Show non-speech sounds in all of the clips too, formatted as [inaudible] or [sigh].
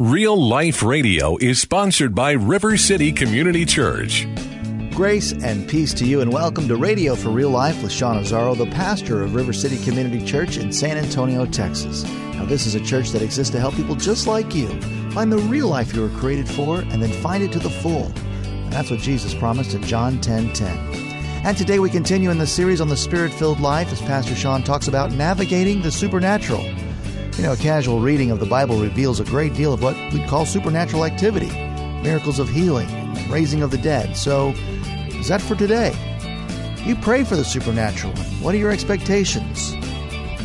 Real Life Radio is sponsored by River City Community Church. Grace and peace to you, and welcome to Radio for Real Life with Sean Azzaro, the pastor of River City Community Church in San Antonio, Texas. Now, this is a church that exists to help people just like you find the real life you were created for and then find it to the full. And that's what Jesus promised in John 10 10. And today we continue in the series on the spirit filled life as Pastor Sean talks about navigating the supernatural. You know, a casual reading of the Bible reveals a great deal of what we'd call supernatural activity miracles of healing, raising of the dead. So, is that for today? You pray for the supernatural. What are your expectations?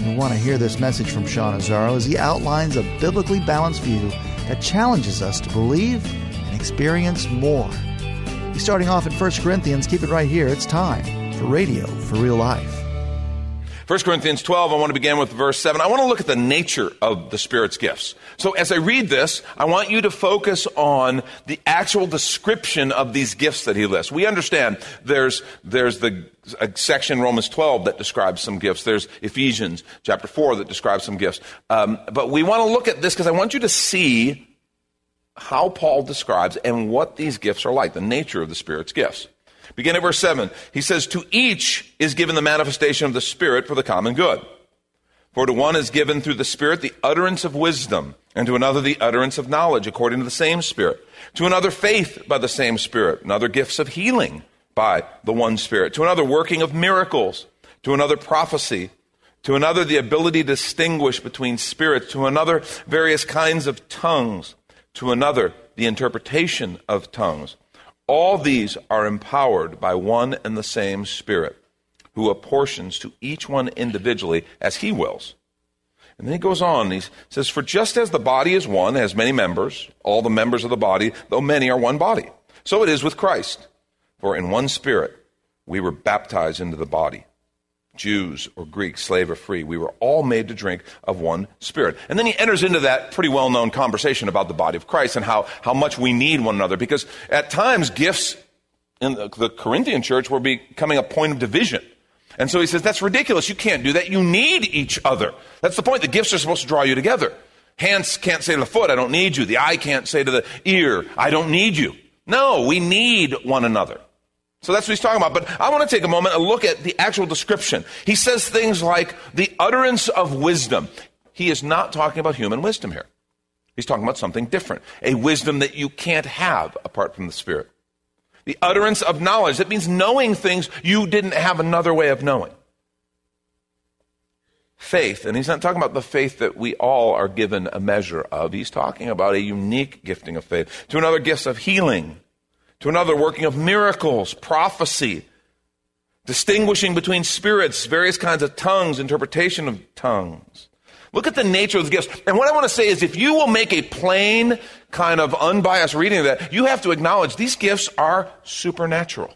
You want to hear this message from Sean Azzaro as he outlines a biblically balanced view that challenges us to believe and experience more. He's starting off in 1 Corinthians. Keep it right here. It's time for Radio for Real Life. 1 Corinthians 12, I want to begin with verse 7. I want to look at the nature of the Spirit's gifts. So as I read this, I want you to focus on the actual description of these gifts that he lists. We understand there's, there's the section Romans 12 that describes some gifts. There's Ephesians chapter 4 that describes some gifts. Um, but we want to look at this because I want you to see how Paul describes and what these gifts are like, the nature of the Spirit's gifts. Begin at verse 7. He says, To each is given the manifestation of the Spirit for the common good. For to one is given through the Spirit the utterance of wisdom, and to another the utterance of knowledge according to the same Spirit. To another faith by the same Spirit, and other gifts of healing by the one Spirit. To another working of miracles. To another prophecy. To another the ability to distinguish between spirits. To another various kinds of tongues. To another the interpretation of tongues. All these are empowered by one and the same Spirit, who apportions to each one individually as he wills. And then he goes on, he says, For just as the body is one, has many members, all the members of the body, though many are one body, so it is with Christ. For in one Spirit we were baptized into the body Jews or Greeks, slave or free. We were all made to drink of one spirit. And then he enters into that pretty well known conversation about the body of Christ and how, how much we need one another. Because at times, gifts in the, the Corinthian church were becoming a point of division. And so he says, that's ridiculous. You can't do that. You need each other. That's the point. The gifts are supposed to draw you together. Hands can't say to the foot, I don't need you. The eye can't say to the ear, I don't need you. No, we need one another. So that's what he's talking about. But I want to take a moment and look at the actual description. He says things like the utterance of wisdom. He is not talking about human wisdom here. He's talking about something different. A wisdom that you can't have apart from the Spirit. The utterance of knowledge. That means knowing things you didn't have another way of knowing. Faith. And he's not talking about the faith that we all are given a measure of. He's talking about a unique gifting of faith. To another, gifts of healing to another working of miracles, prophecy, distinguishing between spirits, various kinds of tongues, interpretation of tongues. Look at the nature of the gifts. And what I want to say is if you will make a plain, kind of unbiased reading of that, you have to acknowledge these gifts are supernatural.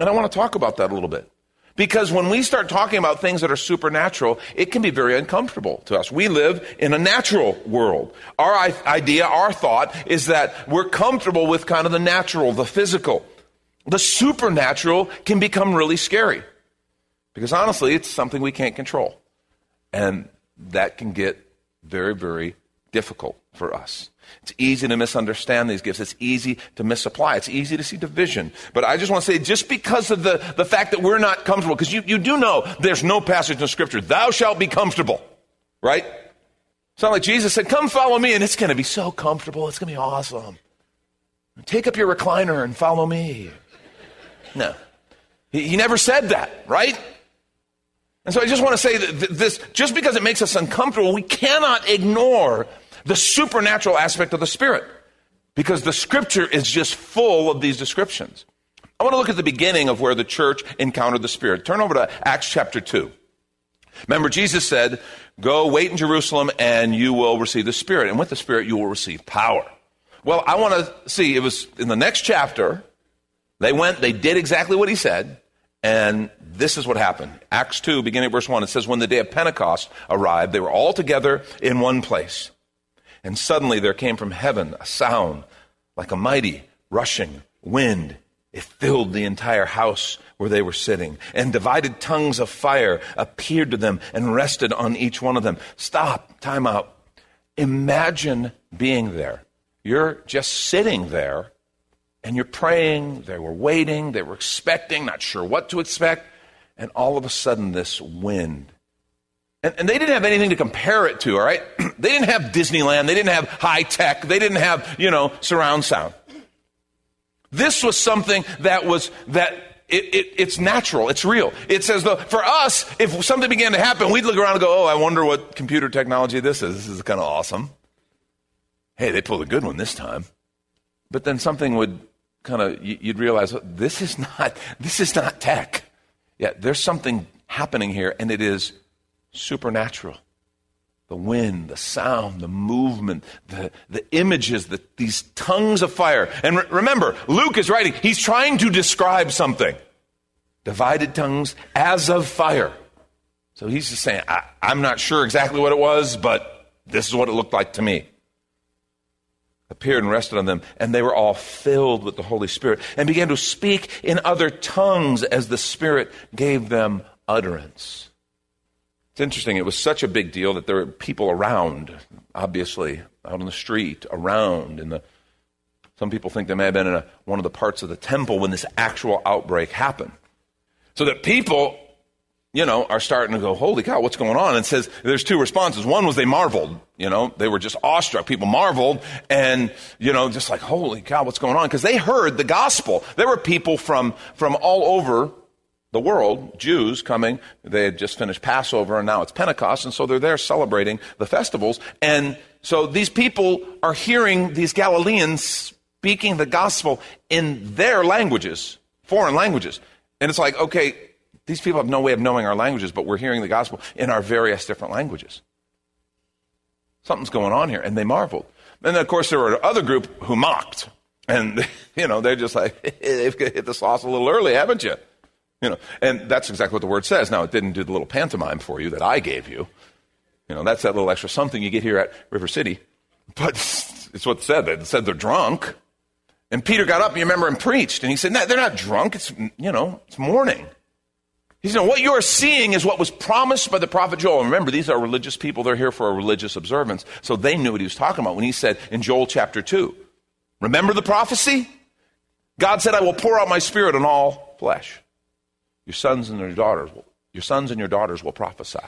And I want to talk about that a little bit. Because when we start talking about things that are supernatural, it can be very uncomfortable to us. We live in a natural world. Our idea, our thought is that we're comfortable with kind of the natural, the physical. The supernatural can become really scary. Because honestly, it's something we can't control. And that can get very, very difficult for us. It's easy to misunderstand these gifts. It's easy to misapply. It's easy to see division. But I just want to say, just because of the, the fact that we're not comfortable, because you, you do know there's no passage in Scripture, thou shalt be comfortable, right? It's not like Jesus said, come follow me, and it's going to be so comfortable. It's going to be awesome. Take up your recliner and follow me. No. He, he never said that, right? And so I just want to say that this, just because it makes us uncomfortable, we cannot ignore the supernatural aspect of the Spirit because the scripture is just full of these descriptions. I want to look at the beginning of where the church encountered the Spirit. Turn over to Acts chapter 2. Remember, Jesus said, Go wait in Jerusalem and you will receive the Spirit. And with the Spirit, you will receive power. Well, I want to see, it was in the next chapter, they went, they did exactly what he said, and this is what happened. Acts 2, beginning at verse 1, it says, When the day of Pentecost arrived, they were all together in one place. And suddenly there came from heaven a sound like a mighty rushing wind. It filled the entire house where they were sitting, and divided tongues of fire appeared to them and rested on each one of them. Stop, time out. Imagine being there. You're just sitting there and you're praying, they were waiting, they were expecting, not sure what to expect, and all of a sudden this wind. And, and they didn't have anything to compare it to, all right? [clears throat] they didn't have Disneyland, they didn't have high tech, they didn't have, you know, surround sound. This was something that was, that it, it, it's natural. It's real. It says, though, for us, if something began to happen, we'd look around and go, oh, I wonder what computer technology this is. This is kind of awesome. Hey, they pulled a good one this time. But then something would kind of you'd realize oh, this is not this is not tech. Yeah, there's something happening here, and it is supernatural. The wind, the sound, the movement, the, the images, the, these tongues of fire. And re- remember, Luke is writing, he's trying to describe something. Divided tongues as of fire. So he's just saying, I, I'm not sure exactly what it was, but this is what it looked like to me appeared and rested on them, and they were all filled with the Holy Spirit and began to speak in other tongues as the Spirit gave them utterance. It's interesting, it was such a big deal that there were people around, obviously, out on the street, around. In the, some people think they may have been in a, one of the parts of the temple when this actual outbreak happened. So that people you know, are starting to go, holy cow, what's going on? And says there's two responses. One was they marveled, you know, they were just awestruck. People marveled and, you know, just like, holy cow, what's going on? Because they heard the gospel. There were people from, from all over the world, Jews coming. They had just finished Passover and now it's Pentecost. And so they're there celebrating the festivals. And so these people are hearing these Galileans speaking the gospel in their languages, foreign languages. And it's like, okay, these people have no way of knowing our languages, but we're hearing the gospel in our various different languages. Something's going on here, and they marveled. And of course, there were other group who mocked. And, [laughs] you know, they're just like, [laughs] they've hit the sauce a little early, haven't you? You know, and that's exactly what the word says. Now, it didn't do the little pantomime for you that I gave you. You know, that's that little extra something you get here at River City. But it's what it said. It said they're drunk. And Peter got up, you remember, and preached. And he said, no, they're not drunk. It's, you know, it's morning. He said, What you are seeing is what was promised by the prophet Joel. And remember, these are religious people. They're here for a religious observance. So they knew what he was talking about when he said in Joel chapter 2, Remember the prophecy? God said, I will pour out my spirit on all flesh. Your sons and your daughters will, your sons and your daughters will prophesy.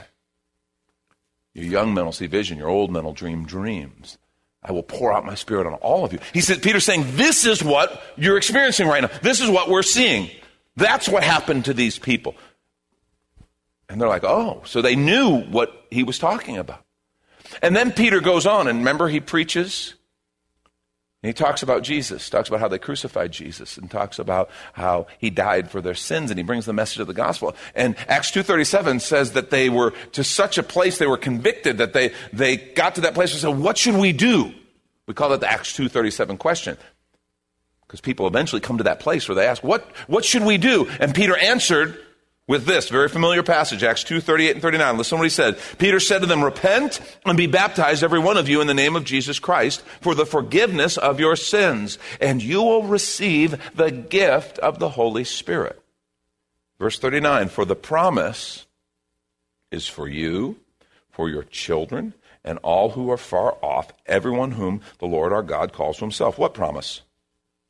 Your young men will see vision. Your old men will dream dreams. I will pour out my spirit on all of you. He said, Peter's saying, This is what you're experiencing right now. This is what we're seeing. That's what happened to these people. And they're like, oh, so they knew what he was talking about. And then Peter goes on, and remember, he preaches. And he talks about Jesus, talks about how they crucified Jesus, and talks about how he died for their sins, and he brings the message of the gospel. And Acts 2.37 says that they were to such a place, they were convicted, that they, they got to that place and said, what should we do? We call it the Acts 2.37 question. Because people eventually come to that place where they ask, what, what should we do? And Peter answered, with this very familiar passage, Acts 2 38 and 39. Listen to what he said. Peter said to them, Repent and be baptized, every one of you, in the name of Jesus Christ, for the forgiveness of your sins, and you will receive the gift of the Holy Spirit. Verse 39 For the promise is for you, for your children, and all who are far off, everyone whom the Lord our God calls to himself. What promise?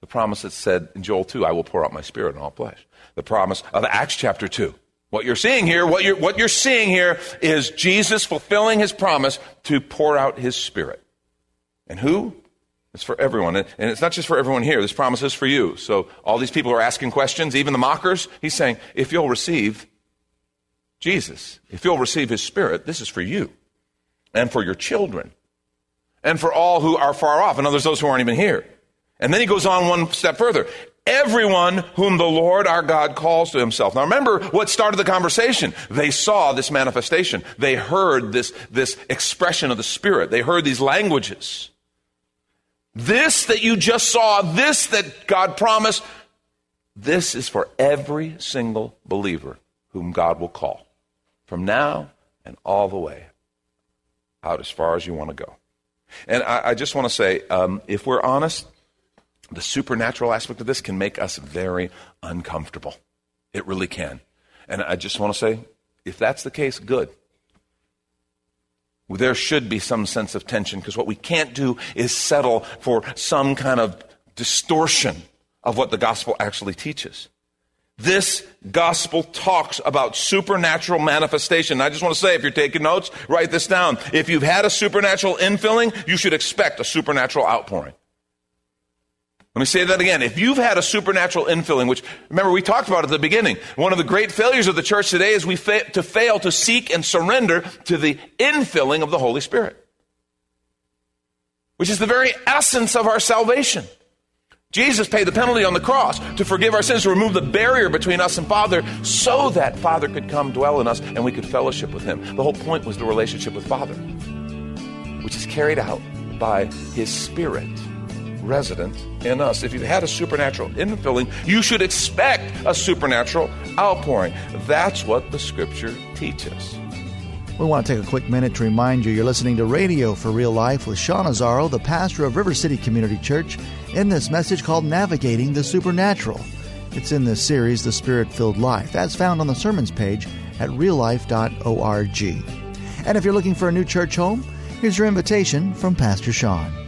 The promise that said in Joel 2, I will pour out my spirit on all flesh the promise of Acts chapter 2. What you're seeing here, what you're, what you're seeing here is Jesus fulfilling his promise to pour out his spirit. And who? It's for everyone. And it's not just for everyone here. This promise is for you. So all these people are asking questions, even the mockers. He's saying, if you'll receive Jesus, if you'll receive his spirit, this is for you and for your children and for all who are far off. And others, those who aren't even here. And then he goes on one step further everyone whom the Lord our God calls to himself. Now remember what started the conversation. They saw this manifestation. They heard this, this expression of the Spirit. They heard these languages. This that you just saw, this that God promised, this is for every single believer whom God will call from now and all the way out as far as you want to go. And I, I just want to say, um, if we're honest, the supernatural aspect of this can make us very uncomfortable. It really can. And I just want to say, if that's the case, good. There should be some sense of tension because what we can't do is settle for some kind of distortion of what the gospel actually teaches. This gospel talks about supernatural manifestation. I just want to say, if you're taking notes, write this down. If you've had a supernatural infilling, you should expect a supernatural outpouring. Let me say that again. If you've had a supernatural infilling, which remember we talked about at the beginning, one of the great failures of the church today is we fa- to fail to seek and surrender to the infilling of the Holy Spirit, which is the very essence of our salvation. Jesus paid the penalty on the cross to forgive our sins, to remove the barrier between us and Father, so that Father could come dwell in us and we could fellowship with Him. The whole point was the relationship with Father, which is carried out by His Spirit resident in us. If you've had a supernatural infilling, you should expect a supernatural outpouring. That's what the Scripture teaches. We want to take a quick minute to remind you you're listening to Radio for Real Life with Sean Azzaro, the pastor of River City Community Church, in this message called Navigating the Supernatural. It's in this series, The Spirit Filled Life, as found on the sermons page at reallife.org. And if you're looking for a new church home, here's your invitation from Pastor Sean.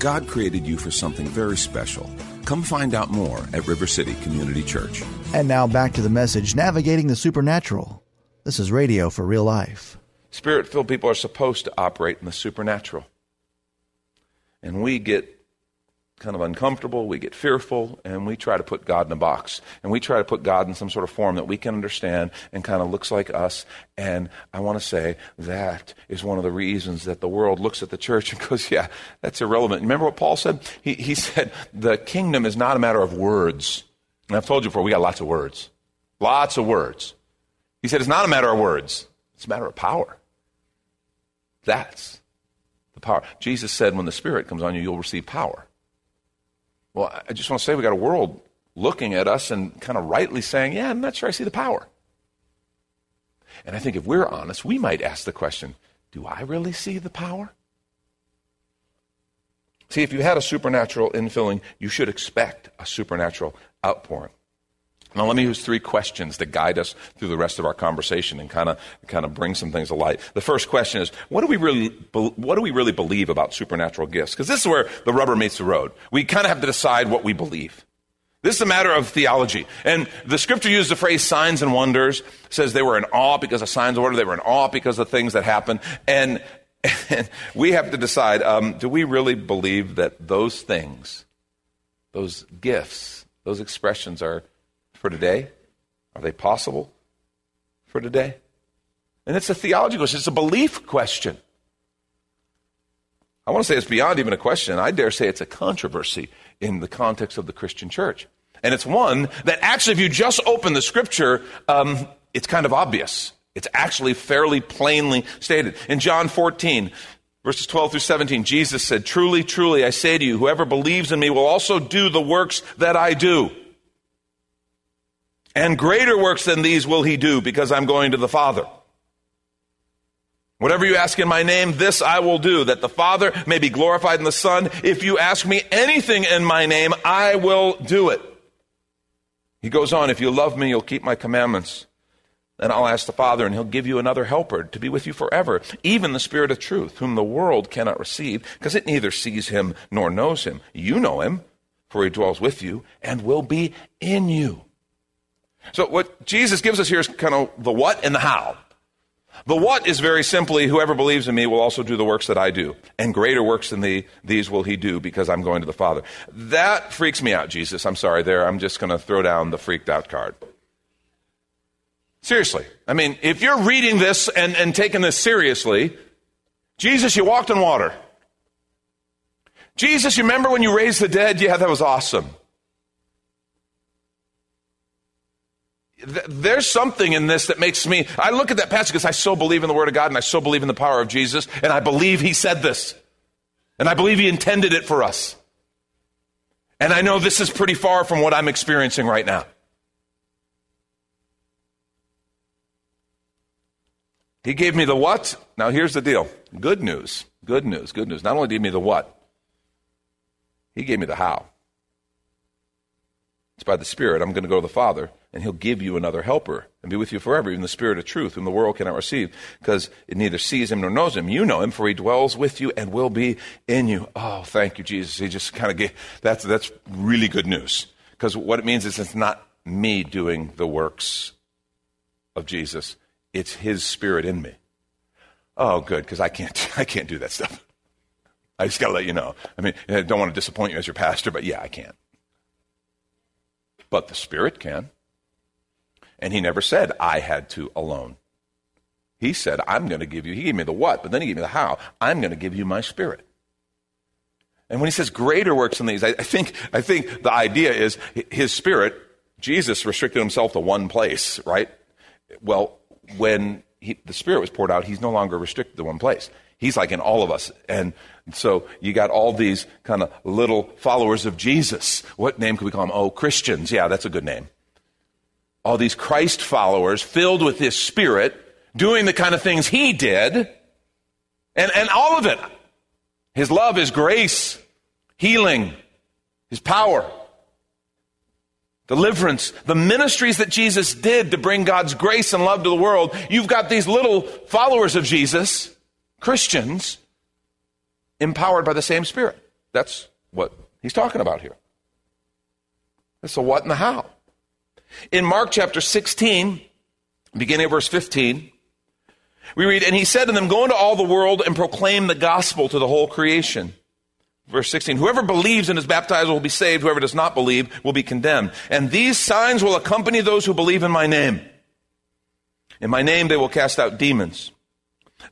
God created you for something very special. Come find out more at River City Community Church. And now back to the message Navigating the Supernatural. This is Radio for Real Life. Spirit filled people are supposed to operate in the supernatural. And we get kind of uncomfortable, we get fearful, and we try to put God in a box. And we try to put God in some sort of form that we can understand and kind of looks like us. And I want to say that is one of the reasons that the world looks at the church and goes, yeah, that's irrelevant. Remember what Paul said? He, he said, the kingdom is not a matter of words. And I've told you before, we got lots of words. Lots of words. He said, it's not a matter of words, it's a matter of power. That's the power. Jesus said, when the Spirit comes on you, you'll receive power. Well, I just want to say we got a world looking at us and kind of rightly saying, yeah, I'm not sure I see the power. And I think if we're honest, we might ask the question, do I really see the power? See, if you had a supernatural infilling, you should expect a supernatural outpouring. Now, let me use three questions to guide us through the rest of our conversation and kind of kind of bring some things to light. The first question is, what do we really what do we really believe about supernatural gifts? Because this is where the rubber meets the road. We kind of have to decide what we believe. This is a matter of theology. And the scripture uses the phrase signs and wonders, says they were in awe because of signs and wonders, they were in awe because of things that happened. And, and we have to decide um, do we really believe that those things, those gifts, those expressions are for today? Are they possible for today? And it's a theology question, it's a belief question. I want to say it's beyond even a question. I dare say it's a controversy in the context of the Christian church. And it's one that actually, if you just open the scripture, um, it's kind of obvious. It's actually fairly plainly stated. In John 14, verses 12 through 17, Jesus said, Truly, truly, I say to you, whoever believes in me will also do the works that I do. And greater works than these will he do because I'm going to the Father. Whatever you ask in my name, this I will do, that the Father may be glorified in the Son. If you ask me anything in my name, I will do it. He goes on, if you love me, you'll keep my commandments. Then I'll ask the Father, and he'll give you another helper to be with you forever, even the Spirit of truth, whom the world cannot receive, because it neither sees him nor knows him. You know him, for he dwells with you and will be in you. So what Jesus gives us here is kind of the what and the how. The what is very simply, whoever believes in me will also do the works that I do. And greater works than the, these will he do because I'm going to the Father. That freaks me out, Jesus. I'm sorry there. I'm just going to throw down the freaked out card. Seriously. I mean, if you're reading this and, and taking this seriously, Jesus, you walked on water. Jesus, you remember when you raised the dead? Yeah, that was awesome. There's something in this that makes me, I look at that passage because I so believe in the Word of God and I so believe in the power of Jesus and I believe He said this. And I believe He intended it for us. And I know this is pretty far from what I'm experiencing right now. He gave me the what. Now here's the deal. Good news. Good news. Good news. Not only did he give me the what, he gave me the how. It's by the Spirit. I'm going to go to the Father and he'll give you another helper and be with you forever, even the Spirit of truth, whom the world cannot receive, because it neither sees him nor knows him. You know him, for he dwells with you and will be in you. Oh, thank you, Jesus. He just kind of gave that's that's really good news. Because what it means is it's not me doing the works of Jesus, it's his spirit in me. Oh, good, because I can't [laughs] I can't do that stuff. I just gotta let you know. I mean, I don't want to disappoint you as your pastor, but yeah, I can't. But the Spirit can. And he never said, I had to alone. He said, I'm going to give you, he gave me the what, but then he gave me the how. I'm going to give you my spirit. And when he says greater works than these, I, I, think, I think the idea is his spirit, Jesus restricted himself to one place, right? Well, when he, the spirit was poured out, he's no longer restricted to one place. He's like in all of us. And so you got all these kind of little followers of Jesus. What name could we call them? Oh, Christians. Yeah, that's a good name all these Christ followers filled with His Spirit, doing the kind of things He did, and, and all of it. His love, His grace, healing, His power, deliverance, the ministries that Jesus did to bring God's grace and love to the world. You've got these little followers of Jesus, Christians, empowered by the same Spirit. That's what He's talking about here. That's the what and the how. In Mark chapter 16, beginning of verse 15, we read, And he said to them, Go into all the world and proclaim the gospel to the whole creation. Verse 16, whoever believes and is baptized will be saved, whoever does not believe will be condemned. And these signs will accompany those who believe in my name. In my name they will cast out demons.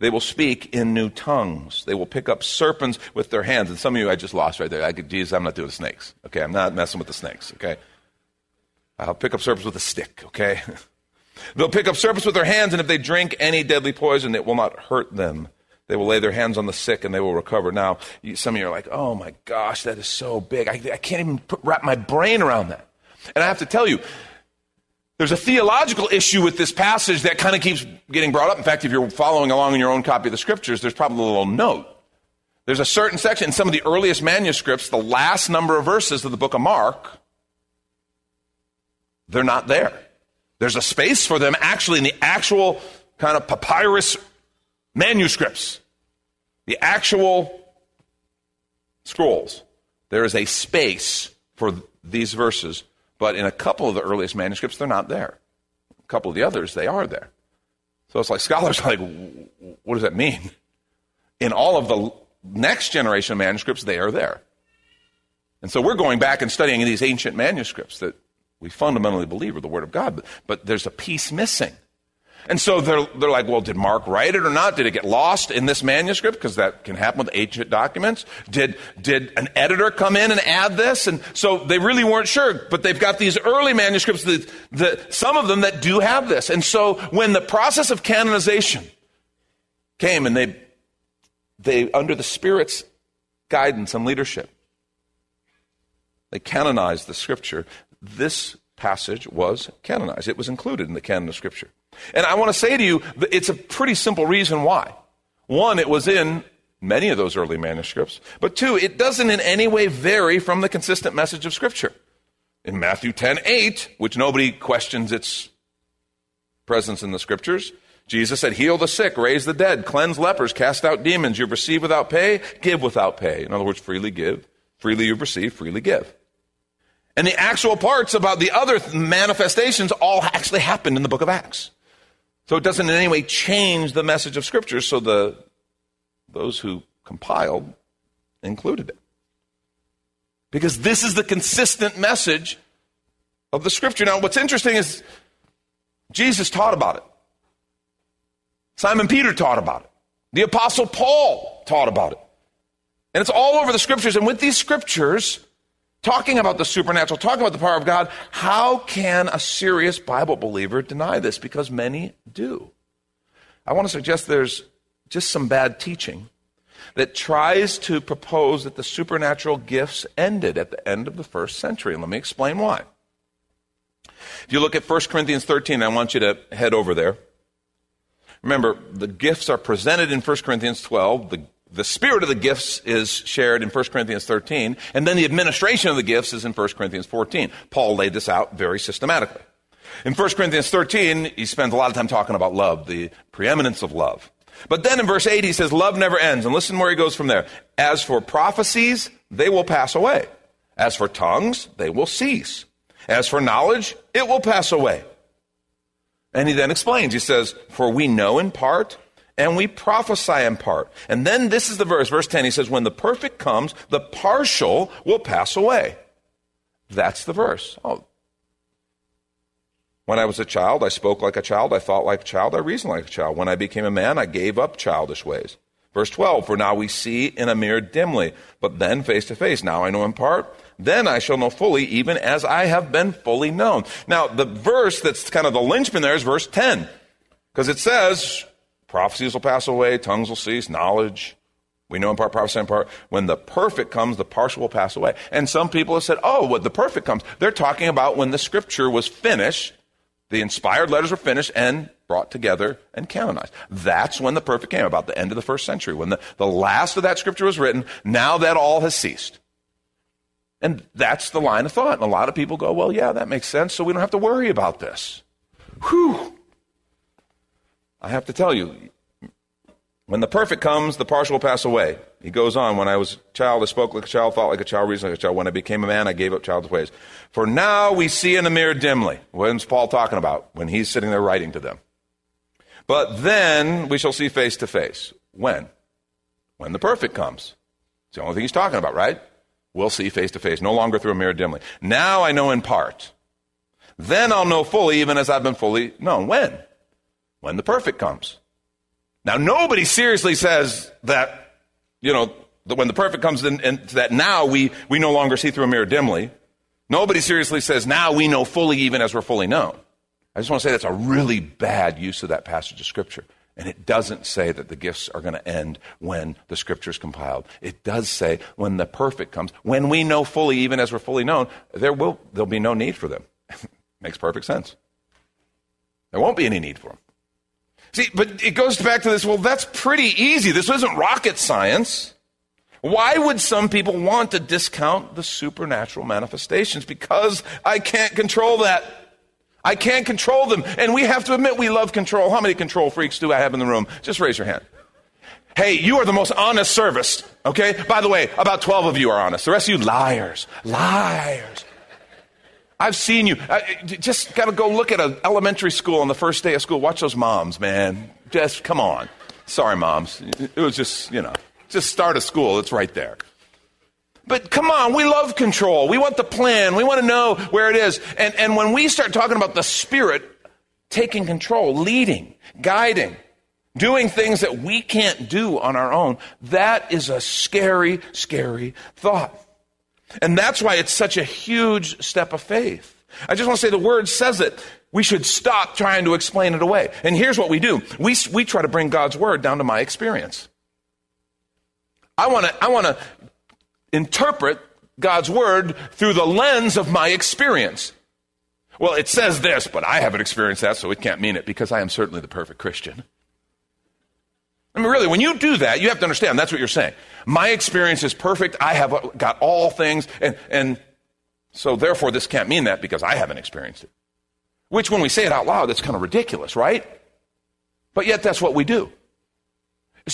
They will speak in new tongues. They will pick up serpents with their hands. And some of you I just lost right there. I could, Jesus, I'm not doing snakes. Okay, I'm not messing with the snakes. Okay. I'll pick up serpents with a stick, okay? [laughs] They'll pick up serpents with their hands, and if they drink any deadly poison, it will not hurt them. They will lay their hands on the sick and they will recover. Now, some of you are like, oh my gosh, that is so big. I, I can't even put, wrap my brain around that. And I have to tell you, there's a theological issue with this passage that kind of keeps getting brought up. In fact, if you're following along in your own copy of the scriptures, there's probably a little note. There's a certain section in some of the earliest manuscripts, the last number of verses of the book of Mark, they're not there. There's a space for them actually in the actual kind of papyrus manuscripts, the actual scrolls. There is a space for these verses, but in a couple of the earliest manuscripts, they're not there. A couple of the others, they are there. So it's like scholars [laughs] are like, what does that mean? In all of the next generation of manuscripts, they are there. And so we're going back and studying these ancient manuscripts that we fundamentally believe are the Word of God, but, but there's a piece missing. And so they're, they're like, well, did Mark write it or not? Did it get lost in this manuscript? Because that can happen with ancient documents. Did, did an editor come in and add this? And so they really weren't sure, but they've got these early manuscripts that, that some of them that do have this. And so when the process of canonization came and they, they, under the Spirit's guidance and leadership, they canonized the scripture this passage was canonized. It was included in the canon of Scripture. And I want to say to you, it's a pretty simple reason why. One, it was in many of those early manuscripts. But two, it doesn't in any way vary from the consistent message of Scripture. In Matthew 10 8, which nobody questions its presence in the Scriptures, Jesus said, Heal the sick, raise the dead, cleanse lepers, cast out demons. You've received without pay, give without pay. In other words, freely give. Freely you've received, freely give. And the actual parts about the other manifestations all actually happened in the book of Acts. So it doesn't in any way change the message of Scripture, so the those who compiled included it. Because this is the consistent message of the scripture. Now, what's interesting is Jesus taught about it. Simon Peter taught about it. The apostle Paul taught about it. And it's all over the scriptures. And with these scriptures, talking about the supernatural, talking about the power of God, how can a serious Bible believer deny this? Because many do. I want to suggest there's just some bad teaching that tries to propose that the supernatural gifts ended at the end of the first century. And let me explain why. If you look at 1 Corinthians 13, I want you to head over there. Remember, the gifts are presented in 1 Corinthians 12. The, the spirit of the gifts is shared in 1 Corinthians 13. And then the administration of the gifts is in 1 Corinthians 14. Paul laid this out very systematically. In 1 Corinthians 13, he spends a lot of time talking about love, the preeminence of love. But then in verse 8, he says, Love never ends. And listen where he goes from there. As for prophecies, they will pass away. As for tongues, they will cease. As for knowledge, it will pass away. And he then explains, he says, For we know in part, and we prophesy in part. And then this is the verse, verse 10, he says, When the perfect comes, the partial will pass away. That's the verse. Oh, when I was a child, I spoke like a child, I thought like a child, I reasoned like a child. When I became a man, I gave up childish ways. Verse 12, for now we see in a mirror dimly, but then face to face. Now I know in part, then I shall know fully, even as I have been fully known. Now, the verse that's kind of the linchpin there is verse 10, because it says, prophecies will pass away, tongues will cease, knowledge. We know in part, prophecy in part. When the perfect comes, the partial will pass away. And some people have said, oh, when the perfect comes, they're talking about when the scripture was finished the inspired letters were finished and brought together and canonized. That's when the perfect came, about the end of the first century. When the, the last of that scripture was written, now that all has ceased. And that's the line of thought. And a lot of people go, well, yeah, that makes sense, so we don't have to worry about this. Whew. I have to tell you, when the perfect comes, the partial will pass away. He goes on, when I was a child, I spoke like a child, thought like a child, reasoned like a child. When I became a man, I gave up child's ways. For now we see in the mirror dimly. When's Paul talking about? When he's sitting there writing to them. But then we shall see face to face. When? When the perfect comes. It's the only thing he's talking about, right? We'll see face to face, no longer through a mirror dimly. Now I know in part. Then I'll know fully, even as I've been fully known. When? When the perfect comes. Now, nobody seriously says that, you know, that when the perfect comes in, and that now we, we no longer see through a mirror dimly. Nobody seriously says now we know fully even as we're fully known. I just want to say that's a really bad use of that passage of Scripture. And it doesn't say that the gifts are going to end when the Scripture is compiled. It does say when the perfect comes, when we know fully, even as we're fully known, there will there'll be no need for them. [laughs] Makes perfect sense. There won't be any need for them. See, but it goes back to this well, that's pretty easy. This isn't rocket science. Why would some people want to discount the supernatural manifestations? Because I can't control that. I can't control them. And we have to admit we love control. How many control freaks do I have in the room? Just raise your hand. Hey, you are the most honest service, okay? By the way, about 12 of you are honest. The rest of you, liars. Liars. I've seen you. Uh, just got to go look at an elementary school on the first day of school. Watch those moms, man. Just come on. Sorry, moms. It was just, you know, just start a school. It's right there. But come on, we love control. We want the plan. We want to know where it is. And, and when we start talking about the Spirit taking control, leading, guiding, doing things that we can't do on our own, that is a scary, scary thought. And that's why it's such a huge step of faith. I just want to say the word says it. We should stop trying to explain it away. And here's what we do we, we try to bring God's word down to my experience. I want to I want to interpret God's word through the lens of my experience. Well, it says this, but I haven't experienced that, so it can't mean it because I am certainly the perfect Christian. I mean, really, when you do that, you have to understand that's what you're saying. My experience is perfect. I have got all things, and, and so therefore this can't mean that because I haven't experienced it. Which, when we say it out loud, that's kind of ridiculous, right? But yet that's what we do.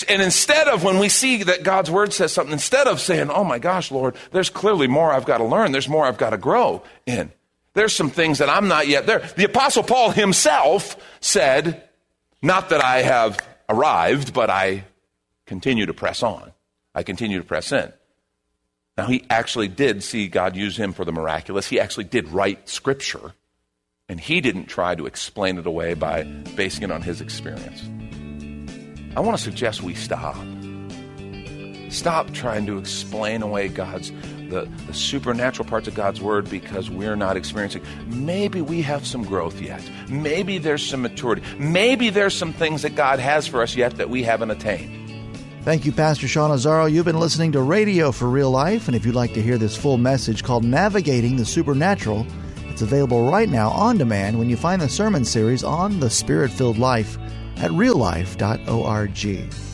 And instead of when we see that God's word says something, instead of saying, oh my gosh, Lord, there's clearly more I've got to learn, there's more I've got to grow in. There's some things that I'm not yet there. The Apostle Paul himself said, not that I have arrived, but I continue to press on. I continue to press in. Now, he actually did see God use him for the miraculous. He actually did write scripture, and he didn't try to explain it away by basing it on his experience. I want to suggest we stop. Stop trying to explain away God's the, the supernatural parts of God's word because we're not experiencing. Maybe we have some growth yet. Maybe there's some maturity. Maybe there's some things that God has for us yet that we haven't attained. Thank you, Pastor Sean Azzaro. You've been listening to Radio for Real Life, and if you'd like to hear this full message called Navigating the Supernatural, it's available right now on demand when you find the sermon series on the Spirit filled life at reallife.org.